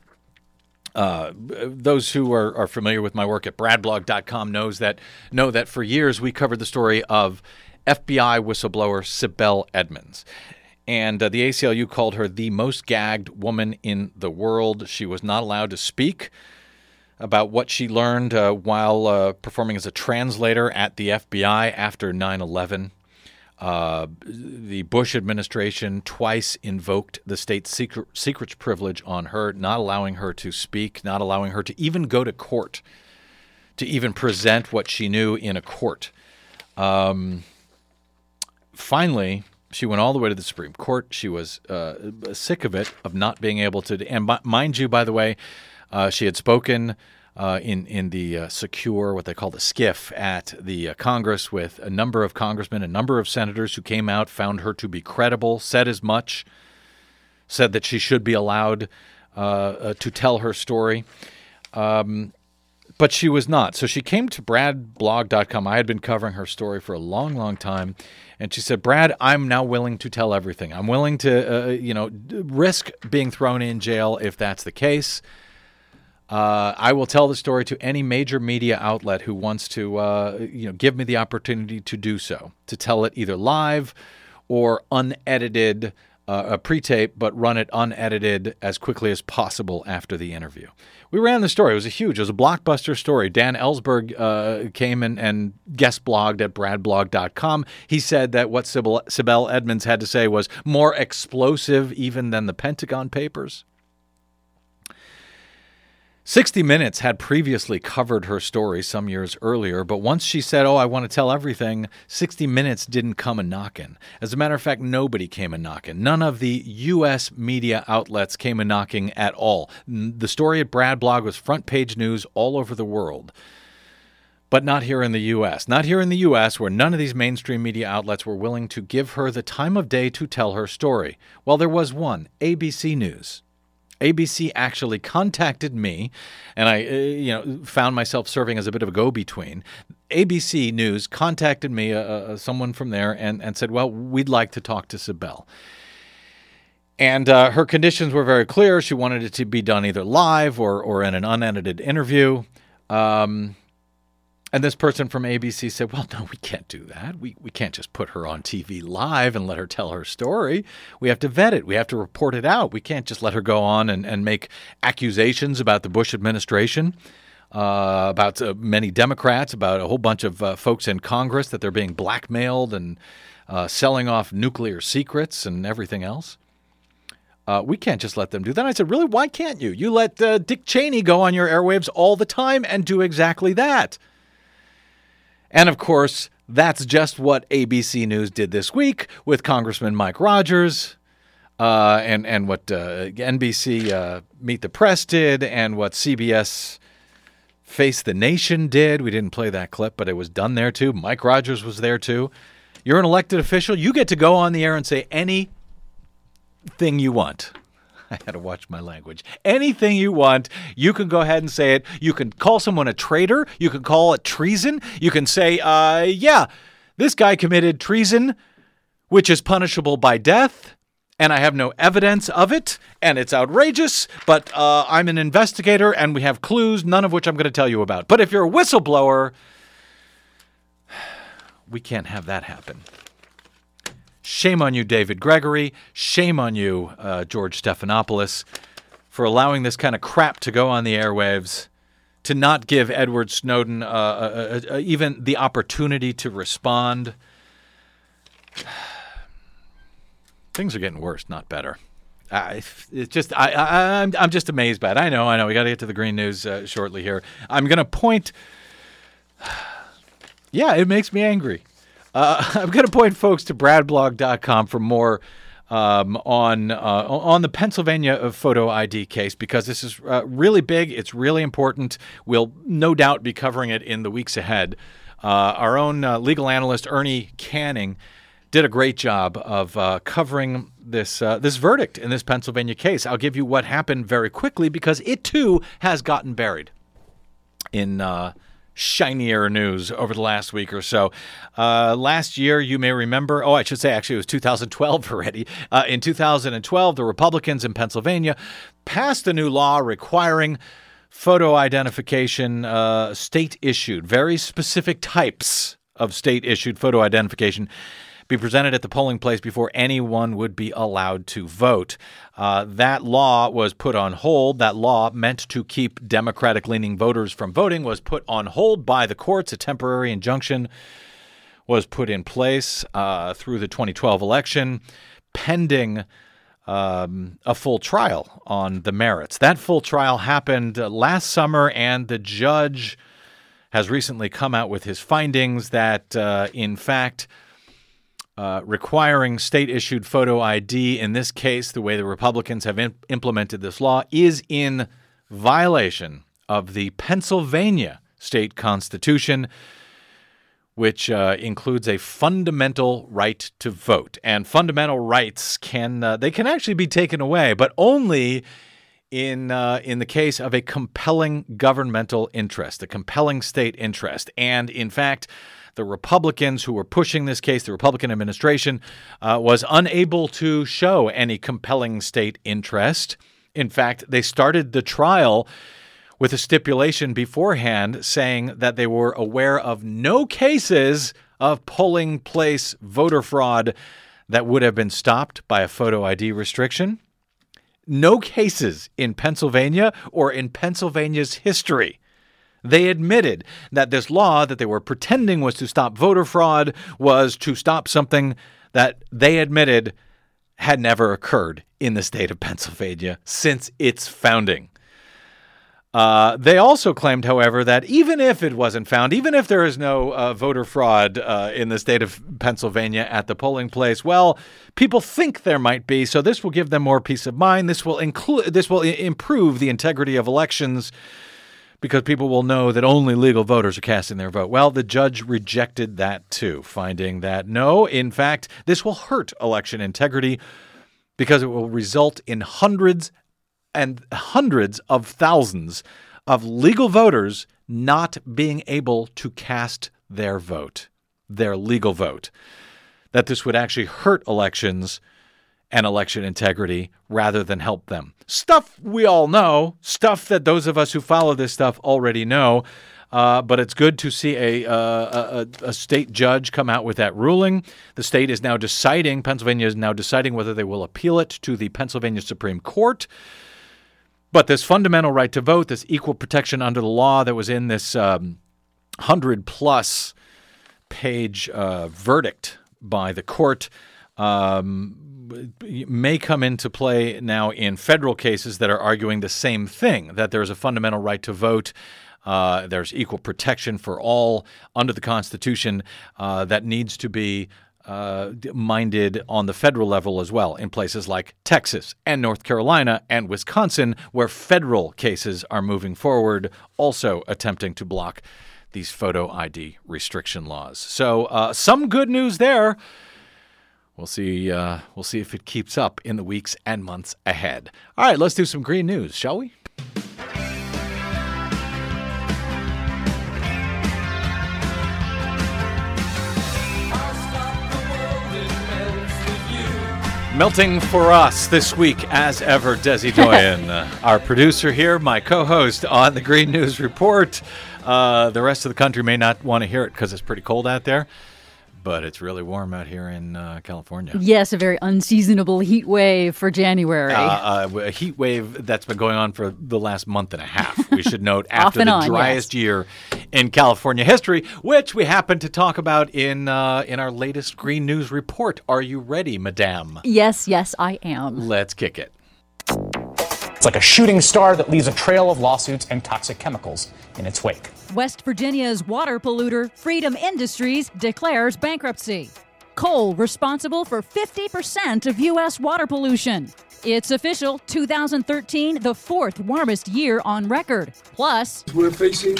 Uh, those who are, are familiar with my work at bradblog.com knows that know that for years we covered the story of FBI whistleblower Sibel Edmonds. And uh, the ACLU called her the most gagged woman in the world. She was not allowed to speak about what she learned uh, while uh, performing as a translator at the FBI after 9 11. Uh, the Bush administration twice invoked the state secret, secrets privilege on her, not allowing her to speak, not allowing her to even go to court, to even present what she knew in a court. Um, finally, she went all the way to the Supreme Court. She was uh, sick of it, of not being able to. And mind you, by the way, uh, she had spoken uh, in in the uh, secure, what they call the skiff, at the uh, Congress with a number of congressmen, a number of senators who came out, found her to be credible, said as much, said that she should be allowed uh, to tell her story. Um, but she was not. So she came to bradblog.com. I had been covering her story for a long, long time. And she said, Brad, I'm now willing to tell everything. I'm willing to, uh, you know, risk being thrown in jail if that's the case. Uh, I will tell the story to any major media outlet who wants to, uh, you know, give me the opportunity to do so, to tell it either live or unedited, uh, a pre-tape, but run it unedited as quickly as possible after the interview. We ran the story. It was a huge, it was a blockbuster story. Dan Ellsberg uh, came and, and guest blogged at bradblog.com. He said that what Sibel, Sibel Edmonds had to say was more explosive even than the Pentagon Papers. 60 Minutes had previously covered her story some years earlier, but once she said, Oh, I want to tell everything, 60 Minutes didn't come a knocking. As a matter of fact, nobody came a knocking. None of the U.S. media outlets came a knocking at all. The story at Brad Blog was front page news all over the world. But not here in the U.S. Not here in the U.S., where none of these mainstream media outlets were willing to give her the time of day to tell her story. Well, there was one ABC News. ABC actually contacted me, and I, uh, you know, found myself serving as a bit of a go-between. ABC News contacted me, uh, uh, someone from there, and, and said, "Well, we'd like to talk to Sibel." And uh, her conditions were very clear. She wanted it to be done either live or or in an unedited interview. Um, and this person from ABC said, Well, no, we can't do that. We, we can't just put her on TV live and let her tell her story. We have to vet it. We have to report it out. We can't just let her go on and, and make accusations about the Bush administration, uh, about uh, many Democrats, about a whole bunch of uh, folks in Congress that they're being blackmailed and uh, selling off nuclear secrets and everything else. Uh, we can't just let them do that. I said, Really? Why can't you? You let uh, Dick Cheney go on your airwaves all the time and do exactly that. And of course, that's just what ABC News did this week with Congressman Mike Rogers. Uh, and and what uh, NBC uh, Meet the Press did, and what CBS Face the Nation did. We didn't play that clip, but it was done there too. Mike Rogers was there too. You're an elected official. You get to go on the air and say anything you want. I had to watch my language. Anything you want, you can go ahead and say it. You can call someone a traitor. You can call it treason. You can say, uh, yeah, this guy committed treason, which is punishable by death. And I have no evidence of it, and it's outrageous, but uh, I'm an investigator and we have clues, none of which I'm going to tell you about. But if you're a whistleblower, we can't have that happen. Shame on you, David Gregory. Shame on you, uh, George Stephanopoulos, for allowing this kind of crap to go on the airwaves, to not give Edward Snowden uh, uh, uh, uh even the opportunity to respond, things are getting worse, not better. Uh, it's just I, I I'm I'm just amazed by it. I know, I know. We got to get to the green news uh, shortly here. I'm going to point. Yeah, it makes me angry. Uh, I'm going to point folks to bradblog.com for more um, on uh, on the Pennsylvania of photo ID case because this is uh, really big. It's really important. We'll no doubt be covering it in the weeks ahead. Uh, our own uh, legal analyst Ernie Canning did a great job of uh, covering this uh, this verdict in this Pennsylvania case. I'll give you what happened very quickly because it too has gotten buried in shinier news over the last week or so. Uh, last year, you may remember, oh, I should say actually it was 2012 already. Uh, in 2012, the Republicans in Pennsylvania passed a new law requiring photo identification uh, state issued, very specific types of state issued photo identification be presented at the polling place before anyone would be allowed to vote. Uh, that law was put on hold. That law, meant to keep Democratic leaning voters from voting, was put on hold by the courts. A temporary injunction was put in place uh, through the 2012 election, pending. Um, a full trial on the merits. That full trial happened last summer, and the judge has recently come out with his findings that, uh, in fact, uh, requiring state issued photo ID, in this case, the way the Republicans have in- implemented this law, is in violation of the Pennsylvania state constitution, which uh, includes a fundamental right to vote. And fundamental rights can uh, they can actually be taken away, but only in uh, in the case of a compelling governmental interest, a compelling state interest, and in fact the Republicans who were pushing this case, the Republican administration, uh, was unable to show any compelling state interest. In fact, they started the trial with a stipulation beforehand saying that they were aware of no cases of polling place voter fraud that would have been stopped by a photo ID restriction. No cases in Pennsylvania or in Pennsylvania's history. They admitted that this law that they were pretending was to stop voter fraud was to stop something that they admitted had never occurred in the state of Pennsylvania since its founding. Uh, they also claimed, however, that even if it wasn't found, even if there is no uh, voter fraud uh, in the state of Pennsylvania at the polling place, well, people think there might be. So this will give them more peace of mind. This will include. This will I- improve the integrity of elections because people will know that only legal voters are casting their vote. Well, the judge rejected that too, finding that no, in fact, this will hurt election integrity because it will result in hundreds and hundreds of thousands of legal voters not being able to cast their vote, their legal vote. That this would actually hurt elections and election integrity rather than help them. Stuff we all know, stuff that those of us who follow this stuff already know. Uh, but it's good to see a, uh, a, a state judge come out with that ruling. The state is now deciding, Pennsylvania is now deciding whether they will appeal it to the Pennsylvania Supreme Court. But this fundamental right to vote, this equal protection under the law that was in this um, 100 plus page uh, verdict by the court, um, may come into play now in federal cases that are arguing the same thing that there's a fundamental right to vote. Uh, there's equal protection for all under the Constitution uh, that needs to be uh, minded on the federal level as well in places like Texas and North Carolina and Wisconsin, where federal cases are moving forward, also attempting to block these photo ID restriction laws. So, uh, some good news there. We'll see. Uh, we'll see if it keeps up in the weeks and months ahead. All right, let's do some green news, shall we? Melting for us this week, as ever, Desi Doyen, uh, our producer here, my co-host on the Green News Report. Uh, the rest of the country may not want to hear it because it's pretty cold out there. But it's really warm out here in uh, California. Yes, a very unseasonable heat wave for January. Uh, uh, a heat wave that's been going on for the last month and a half. We should note after the on, driest year in California history, which we happen to talk about in uh, in our latest Green News report. Are you ready, Madame? yes, yes, I am. Let's kick it. It's like a shooting star that leaves a trail of lawsuits and toxic chemicals in its wake. West Virginia's water polluter, Freedom Industries, declares bankruptcy. Coal responsible for 50% of U.S. water pollution. It's official 2013, the fourth warmest year on record. Plus, We're facing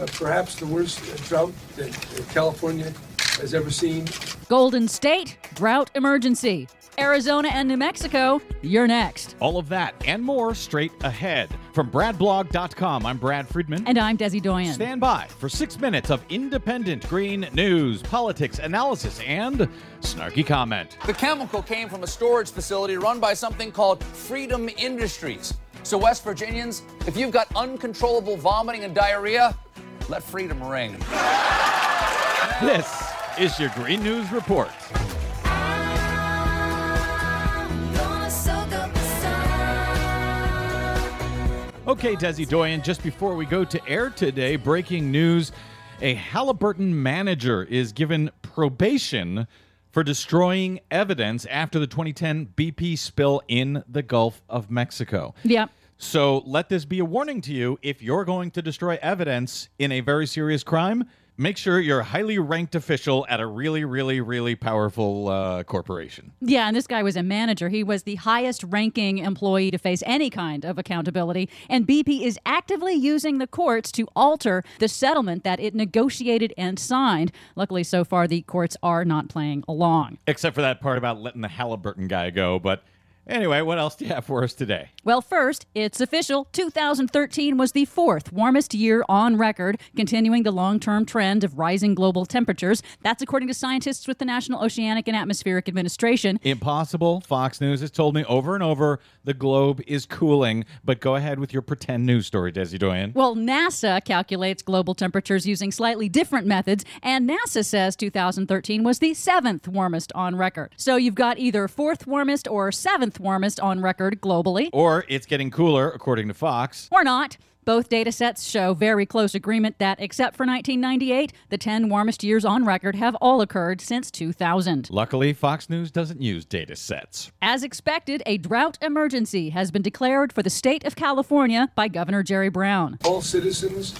uh, perhaps the worst drought that California has ever seen. Golden State, drought emergency. Arizona and New Mexico, you're next. All of that and more straight ahead. From BradBlog.com, I'm Brad Friedman. And I'm Desi Doyen. Stand by for six minutes of independent green news, politics, analysis, and snarky comment. The chemical came from a storage facility run by something called Freedom Industries. So, West Virginians, if you've got uncontrollable vomiting and diarrhea, let freedom ring. This is your Green News Report. Okay, Desi Doyen, just before we go to air today, breaking news a Halliburton manager is given probation for destroying evidence after the 2010 BP spill in the Gulf of Mexico. Yep. So let this be a warning to you if you're going to destroy evidence in a very serious crime. Make sure you're a highly ranked official at a really, really, really powerful uh, corporation. Yeah, and this guy was a manager. He was the highest ranking employee to face any kind of accountability. And BP is actively using the courts to alter the settlement that it negotiated and signed. Luckily, so far, the courts are not playing along. Except for that part about letting the Halliburton guy go. But anyway, what else do you have for us today? Well, first, it's official. 2013 was the fourth warmest year on record, continuing the long term trend of rising global temperatures. That's according to scientists with the National Oceanic and Atmospheric Administration. Impossible. Fox News has told me over and over the globe is cooling. But go ahead with your pretend news story, Desi Doyen. Well, NASA calculates global temperatures using slightly different methods, and NASA says 2013 was the seventh warmest on record. So you've got either fourth warmest or seventh warmest on record globally. Or it's getting cooler, according to Fox. Or not. Both data sets show very close agreement that, except for 1998, the 10 warmest years on record have all occurred since 2000. Luckily, Fox News doesn't use data sets. As expected, a drought emergency has been declared for the state of California by Governor Jerry Brown. All citizens,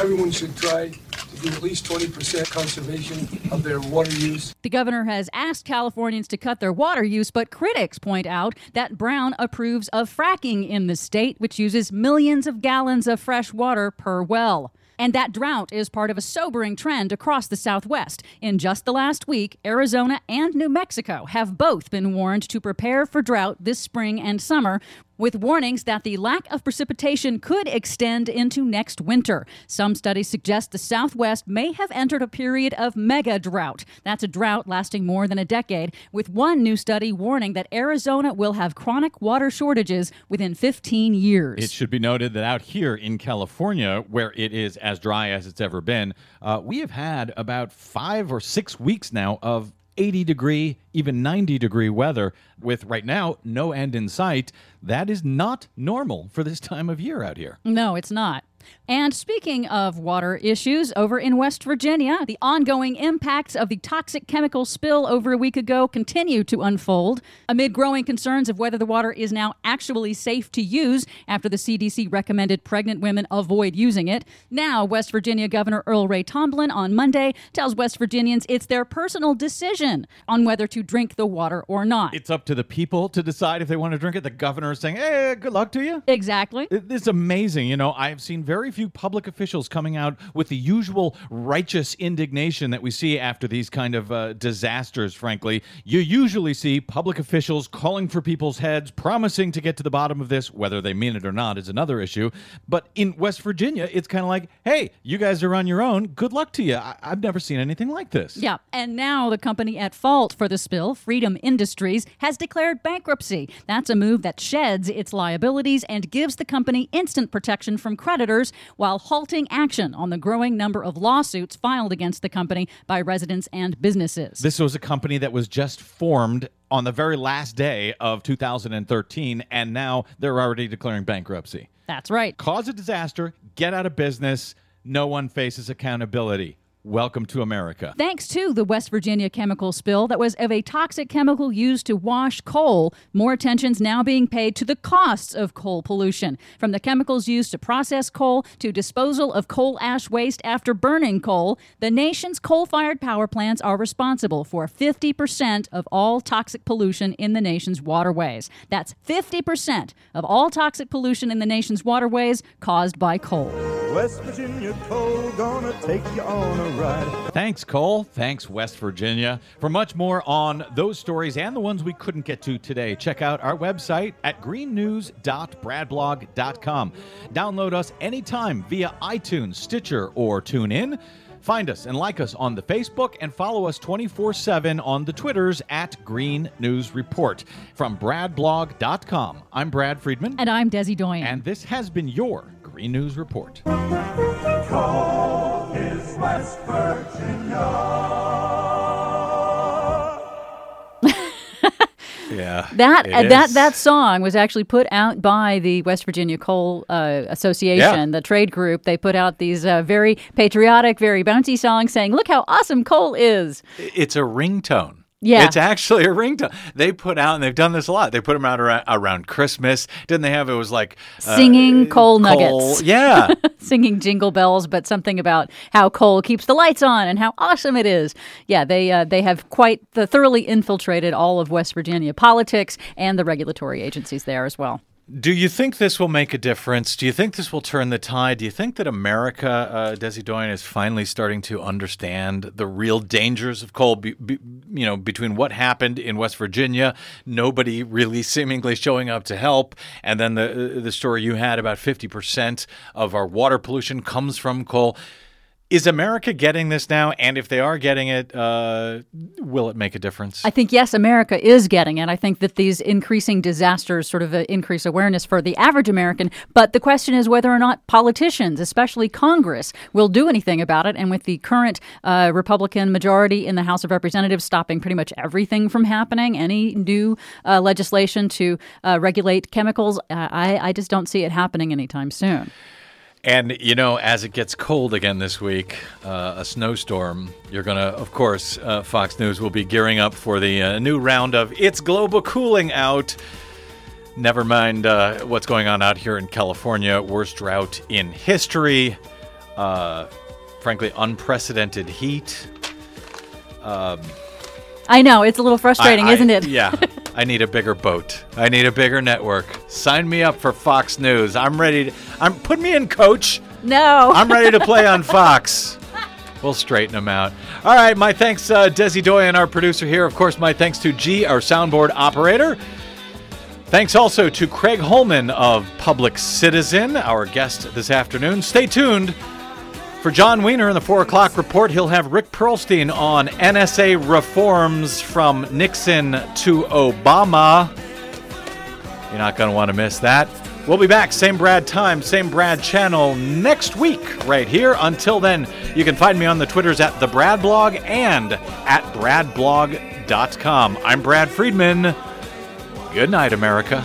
everyone should try to do at least 20% conservation of their water use. The governor has asked Californians to cut their water use, but critics point out that Brown approves of fracking in the state, which uses millions of gallons of fresh water per well. And that drought is part of a sobering trend across the Southwest. In just the last week, Arizona and New Mexico have both been warned to prepare for drought this spring and summer, with warnings that the lack of precipitation could extend into next winter. Some studies suggest the Southwest may have entered a period of mega drought. That's a drought lasting more than a decade, with one new study warning that Arizona will have chronic water shortages within 15 years. It should be noted that out here in California, where it is as dry as it's ever been, uh, we have had about five or six weeks now of 80 degree, even 90 degree weather, with right now no end in sight. That is not normal for this time of year out here. No, it's not. And speaking of water issues, over in West Virginia, the ongoing impacts of the toxic chemical spill over a week ago continue to unfold amid growing concerns of whether the water is now actually safe to use after the CDC recommended pregnant women avoid using it. Now, West Virginia Governor Earl Ray Tomblin on Monday tells West Virginians it's their personal decision on whether to drink the water or not. It's up to the people to decide if they want to drink it. The governor is saying, hey, good luck to you. Exactly. It's amazing. You know, I've seen very few public officials coming out with the usual righteous indignation that we see after these kind of uh, disasters, frankly. You usually see public officials calling for people's heads, promising to get to the bottom of this. Whether they mean it or not is another issue. But in West Virginia, it's kind of like, hey, you guys are on your own. Good luck to you. I- I've never seen anything like this. Yeah, and now the company at fault for the spill, Freedom Industries, has declared bankruptcy. That's a move that sheds its liabilities and gives the company instant protection from creditors years while halting action on the growing number of lawsuits filed against the company by residents and businesses. This was a company that was just formed on the very last day of 2013, and now they're already declaring bankruptcy. That's right. Cause a disaster, get out of business, no one faces accountability. Welcome to America. Thanks to the West Virginia chemical spill that was of a toxic chemical used to wash coal, more attention's now being paid to the costs of coal pollution. From the chemicals used to process coal to disposal of coal ash waste after burning coal, the nation's coal fired power plants are responsible for 50% of all toxic pollution in the nation's waterways. That's 50% of all toxic pollution in the nation's waterways caused by coal. West Virginia coal gonna take you on a ride. Thanks, coal. Thanks, West Virginia. For much more on those stories and the ones we couldn't get to today, check out our website at greennews.bradblog.com. Download us anytime via iTunes, Stitcher, or TuneIn. Find us and like us on the Facebook and follow us 24 7 on the Twitters at Green News Report. From bradblog.com, I'm Brad Friedman. And I'm Desi Doyen. And this has been your Green News Report. Is West Virginia. Yeah. That it uh, that is. that song was actually put out by the West Virginia Coal uh, Association, Yeah. the trade group. They put out these uh, very patriotic, very bouncy songs saying, "Look how awesome coal is." It's a ringtone. Yeah. It's actually a ringtone. They put out, and they've done this a lot. They put them out around, around Christmas. Didn't they have it was like uh, Singing coal coal- nuggets. Yeah. Singing jingle bells, but something about how coal keeps the lights on and how awesome it is. Yeah, they uh, they have quite the thoroughly infiltrated all of West Virginia politics and the regulatory agencies there as well. Do you think this will make a difference? Do you think this will turn the tide? Do you think that America, uh, Desi Doyen, is finally starting to understand the real dangers of coal? Be, be, you know, between what happened in West Virginia, nobody really seemingly showing up to help, and then the the story you had about fifty percent of our water pollution comes from coal. Is America getting this now? And if they are getting it, uh, will it make a difference? I think, yes, America is getting it. I think that these increasing disasters sort of uh, increase awareness for the average American. But the question is whether or not politicians, especially Congress, will do anything about it. And with the current uh, Republican majority in the House of Representatives stopping pretty much everything from happening, any new uh, legislation to uh, regulate chemicals, uh, I, I just don't see it happening anytime soon. And you know, as it gets cold again this week, uh, a snowstorm, you're to, of course, uh, Fox News will be gearing up for the uh, new round of It's Global Cooling Out. Never mind uh, what's going on out here in California. Worst drought in history. Uh, frankly, unprecedented heat. Um, I know, it's a little frustrating, I- I- isn't it? yeah. I need a bigger boat. I need a bigger network. Sign me up for Fox News. I'm ready to I'm put me in coach. No. I'm ready to play on Fox. We'll straighten them out. All right, my thanks, uh, Desi Doyen, our producer here. Of course, my thanks to G, our soundboard operator. Thanks also to Craig Holman of Public Citizen, our guest this afternoon. Stay tuned for Jon Wiener in the 4 o'clock report. He'll have Rick Perlstein on NSA reforms from Nixon to Obama. You're not going to want to miss that. We'll be back, same Brad time, same Brad channel next week, right here. Until then, you can find me on the Twitters at the Brad Blog and at bradblog.com. I'm Brad Friedman. Good night, America.